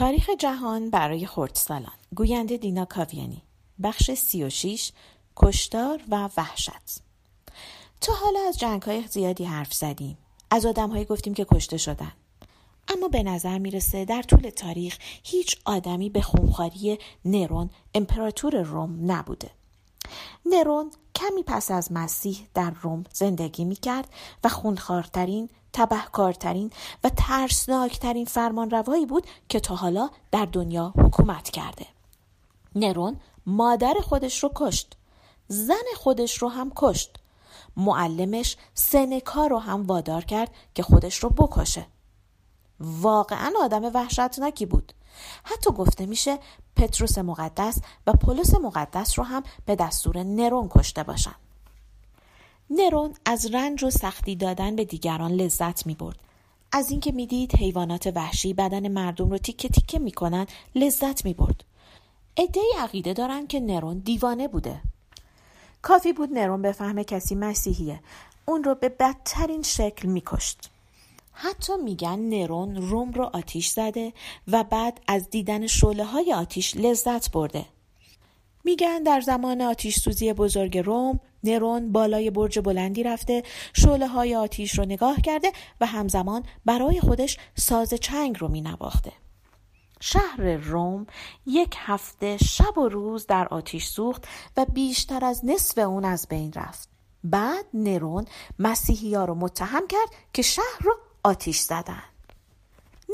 تاریخ جهان برای خردسالان گوینده دینا کاویانی. بخش سی و شیش کشتار و وحشت. تا حالا از جنگ های زیادی حرف زدیم. از آدم گفتیم که کشته شدن. اما به نظر می‌رسه در طول تاریخ هیچ آدمی به خونخواری نرون امپراتور روم نبوده. نرون کمی پس از مسیح در روم زندگی می کرد و خونخوارترین تبهکارترین و ترسناکترین فرمانروایی بود که تا حالا در دنیا حکومت کرده. نرون مادر خودش رو کشت. زن خودش رو هم کشت. معلمش سنکا رو هم وادار کرد که خودش رو بکشه. واقعا آدم وحشتناکی بود. حتی گفته میشه پتروس مقدس و پولس مقدس رو هم به دستور نرون کشته باشن. نرون از رنج و سختی دادن به دیگران لذت می برد. از اینکه می‌دید حیوانات وحشی بدن مردم رو تیکه تیکه می‌کنن لذت می برد. ادهی عقیده دارن که نرون دیوانه بوده. کافی بود نرون بفهمه کسی مسیحیه. اون رو به بدترین شکل میکشت. حتی میگن نرون روم رو آتیش زده و بعد از دیدن شعله های آتیش لذت برده. میگن در زمان آتیش سوزی بزرگ روم نرون بالای برج بلندی رفته شعله های آتیش رو نگاه کرده و همزمان برای خودش ساز چنگ رو می نواخته. شهر روم یک هفته شب و روز در آتیش سوخت و بیشتر از نصف اون از بین رفت. بعد نرون مسیحی ها رو متهم کرد که شهر رو آتیش زدن.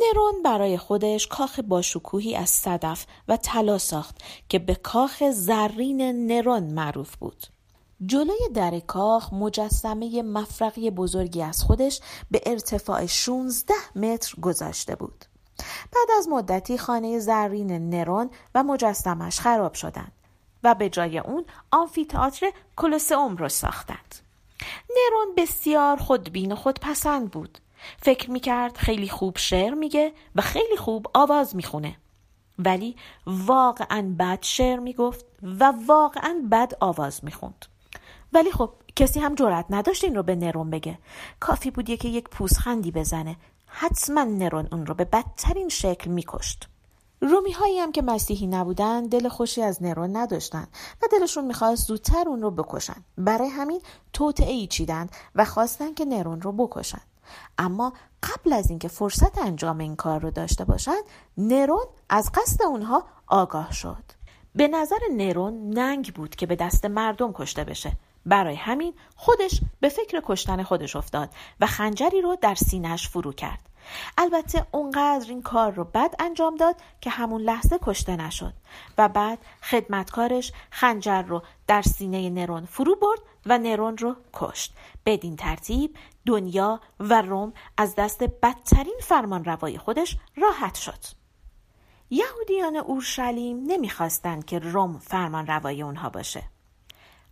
نرون برای خودش کاخ باشکوهی از صدف و طلا ساخت که به کاخ زرین نرون معروف بود. جلوی در کاخ مجسمه مفرقی بزرگی از خودش به ارتفاع 16 متر گذاشته بود. بعد از مدتی خانه زرین نرون و مجسمش خراب شدند و به جای اون آمفیتئاتر کلوسئوم را ساختند. نرون بسیار خودبین و خودپسند بود. فکر می‌کرد خیلی خوب شعر میگه و خیلی خوب آواز می‌خونه. ولی واقعا بد شعر می‌گفت و واقعا بد آواز می‌خوند. ولی خب کسی هم جرأت نداشت این رو به نرون بگه. کافی بود که یک پوزخندی بزنه. حتما نرون اون رو به بدترین شکل میکشت. رومی هایی هم که مسیحی نبودن دل خوشی از نرون نداشتن و دلشون می‌خواست زودتر اون رو بکشن. برای همین توطعه ای چیدند و خواستن که نرون رو بکشن. اما قبل از اینکه فرصت انجام این کار رو داشته باشند نرون از قصد اونها آگاه شد به نظر نرون ننگ بود که به دست مردم کشته بشه برای همین خودش به فکر کشتن خودش افتاد و خنجری رو در سینهش فرو کرد. البته اونقدر این کار رو بد انجام داد که همون لحظه کشته نشد و بعد خدمتکارش خنجر رو در سینه نرون فرو برد و نرون رو کشت. بدین ترتیب دنیا و روم از دست بدترین فرمان روای خودش راحت شد. یهودیان اورشلیم نمی‌خواستند که روم فرمان روای اونها باشه.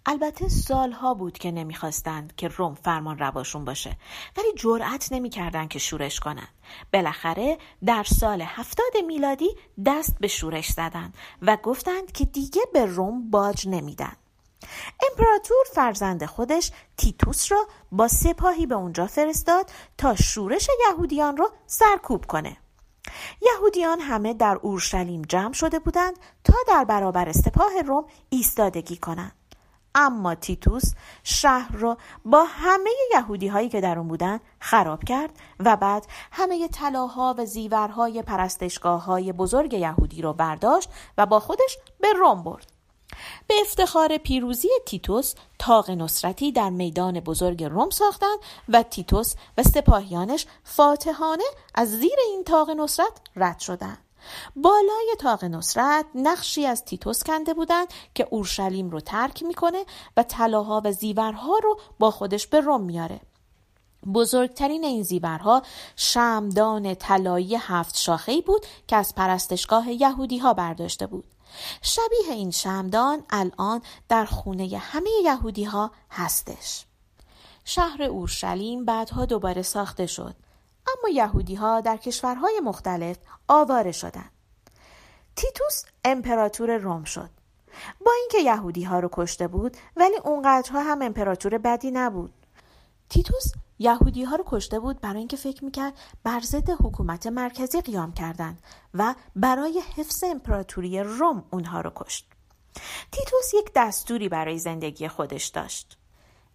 البته سالها بود که نمی‌خواستند که روم فرمان رواشون باشه ولی جرأت نمی‌کردند که شورش کنند بالاخره در سال هفتاد میلادی دست به شورش زدند و گفتند که دیگه به روم باج نمیدن امپراتور فرزند خودش تیتوس را با سپاهی به اونجا فرستاد تا شورش یهودیان را سرکوب کنه یهودیان همه در اورشلیم جمع شده بودند تا در برابر سپاه روم ایستادگی کنند اما تیتوس شهر را با همه یهودی هایی که در اون بودن خراب کرد و بعد همه طلاها و زیورهای پرستشگاه های بزرگ یهودی را برداشت و با خودش به روم برد. به افتخار پیروزی تیتوس تاق نصرتی در میدان بزرگ روم ساختند و تیتوس و سپاهیانش فاتحانه از زیر این تاق نصرت رد شدند. بالای تاق نصرت نقشی از تیتوس کنده بودند که اورشلیم رو ترک می‌کنه و طلاها و زیورها رو با خودش به روم میاره بزرگترین این زیورها شمدان طلایی هفت شاخه‌ای بود که از پرستشگاه یهودی ها برداشته بود شبیه این شمدان الان در خونه همه یهودی ها هستش شهر اورشلیم بعدها دوباره ساخته شد اما یهودی ها در کشورهای مختلف آواره شدند. تیتوس امپراتور روم شد. با اینکه یهودی ها رو کشته بود ولی اونقدرها هم امپراتور بدی نبود. تیتوس یهودی ها رو کشته بود برای اینکه فکر می‌کرد بر ضد حکومت مرکزی قیام کردند و برای حفظ امپراتوری روم اونها رو کشت. تیتوس یک دستوری برای زندگی خودش داشت.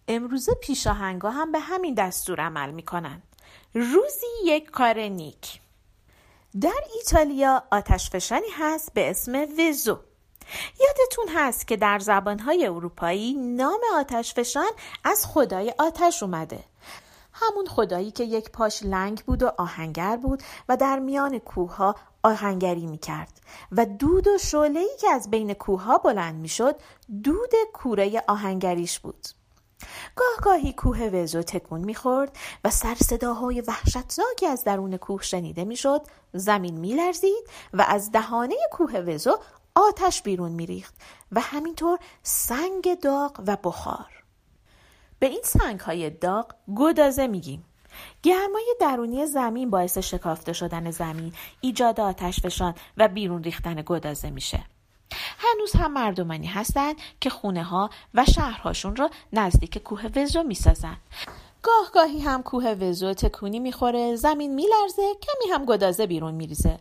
امروزه پیشاهنگا هم به همین دستور عمل می‌کنن. روزی یک کار نیک. در ایتالیا آتشفشانی هست به اسم وزو. یادتون هست که در زبانهای اروپایی نام آتشفشان از خدای آتش اومده همون خدایی که یک پاش لنگ بود و آهنگر بود و در میان کوه ها آهنگری می کرد و دود و شعله که از بین کوه ها بلند می شد دود کوره آهنگریش بود. گاه گاهی کوه وزو تکون می‌خورد و سر صداهای وحشتناکی از درون کوه شنیده می‌شد. زمین میلرزید و از دهانه کوه وزو آتش بیرون میریخت و همینطور سنگ داغ و بخار. به این سنگ های داغ گدازه میگیم. گرمای درونی زمین باعث شکافته شدن زمین ایجاد آتش فشان و بیرون ریختن گدازه میشه. هنوز هم مردمانی هستند که خونه ها و شهرهاشون را نزدیک کوه وزو می‌سازن گاه گاهی هم کوه وزو تکونی می‌خوره زمین میلرزه کمی هم گدازه بیرون میریزه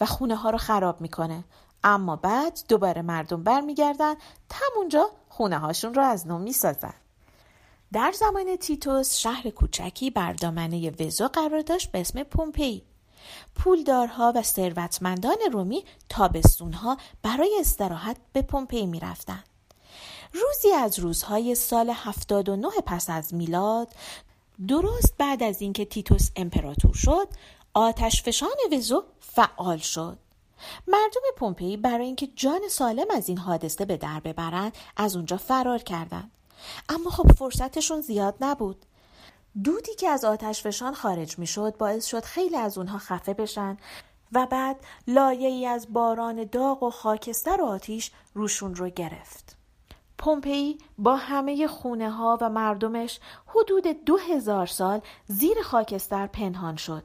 و خونه ها رو خراب می‌کنه. اما بعد دوباره مردم برمیگردن تمونجا خونه هاشون رو از نو می‌سازن. در زمان تیتوس شهر کوچکی بر دامنه وزو قرار داشت به اسم پومپئی پولدارها و ثروتمندان رومی تابستونها برای استراحت به پومپئی می‌رفتند. روزی از روزهای سال 79 پس از میلاد درست بعد از اینکه تیتوس امپراتور شد آتش فشان وزو فعال شد. مردم پومپئی برای اینکه جان سالم از این حادثه به در ببرند از اونجا فرار کردند. اما خب فرصتشون زیاد نبود دودی که از آتش فشان خارج می شد باعث شد خیلی از اونها خفه بشن و بعد لایه ای از باران داغ و خاکستر و آتیش روشون رو گرفت. پومپئی با همه خونه ها و مردمش حدود دو هزار سال زیر خاکستر پنهان شد.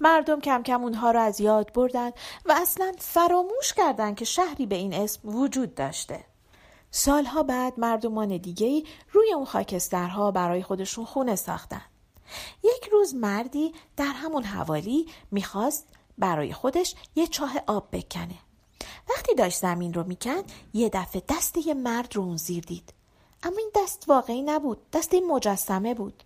مردم کم کم اونها را از یاد بردن و اصلا فراموش کردند که شهری به این اسم وجود داشته. سالها بعد مردمان دیگه روی اون خاکسترها برای خودشون خونه ساختن. یک روز مردی در همون حوالی می‌خواست برای خودش یه چاه آب بکنه. وقتی داشت زمین رو میکن یه دفعه دست یه مرد رو اون زیر دید. اما این دست واقعی نبود. دست این مجسمه بود.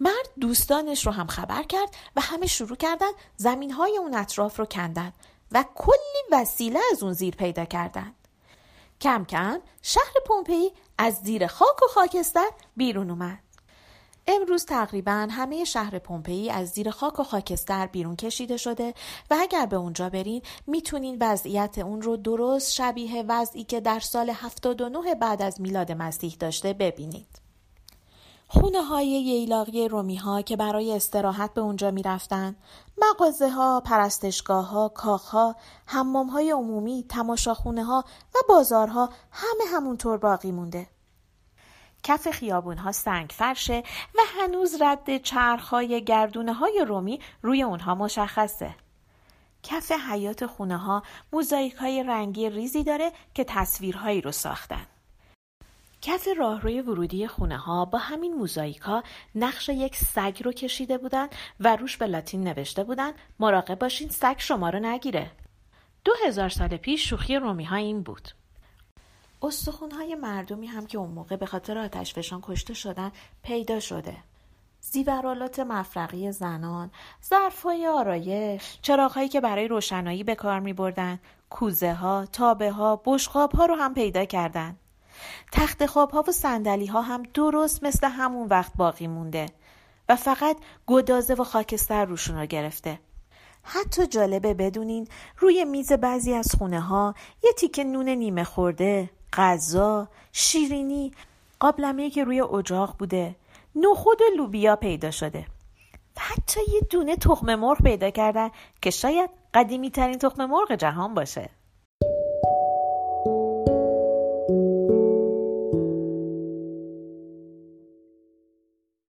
مرد دوستانش رو هم خبر کرد و همه شروع کردن زمین های اون اطراف رو کندن و کلی وسیله از اون زیر پیدا کردن. کم کم شهر پومپئی از زیر خاک و خاکستر بیرون اومد. امروز تقریبا همه شهر پومپئی از زیر خاک و خاکستر بیرون کشیده شده و اگر به اونجا برین می‌تونین وضعیت اون رو درست شبیه وضعی که در سال 79 بعد از میلاد مسیح داشته ببینید. خونه های ییلاقی رومی ها که برای استراحت به اونجا می رفتن، مغازه ها، پرستشگاه ها، کاخ ها، حمام های عمومی، تماشاخونه ها و بازارها همه همونطور باقی مونده. کف خیابون ها سنگ فرشه و هنوز رد چرخ های گردونه های رومی روی اونها مشخصه. کف حیات خونه ها موزاییک های رنگی ریزی داره که تصویرهایی رو ساختن. کف راهروی ورودی خونه ها با همین موزاییک ها نقش یک سگ رو کشیده بودن و روش به لاتین نوشته بودن مراقب باشین سگ شما رو نگیره. دو هزار سال پیش شوخی رومی ها این بود. استخون های مردمی هم که اون موقع به خاطر آتش فشان کشته شدن پیدا شده. زیورالات مفرقی زنان، ظرفهای آرایش، چراغهایی که برای روشنایی به کار می بردن، کوزه ها، تابه ها، بشقاب ها رو هم پیدا کردند. تخت خواب ها و سندلی ها هم درست مثل همون وقت باقی مونده و فقط گدازه و خاکستر روشون رو گرفته. حتی جالبه بدونین روی میز بعضی از خونه ها یه تیکه نون نیمه خورده، غذا، شیرینی، قابلمه که روی اجاق بوده، نخود و لوبیا پیدا شده. حتی یه دونه تخم مرغ پیدا کردن که شاید قدیمی ترین تخم مرغ جهان باشه.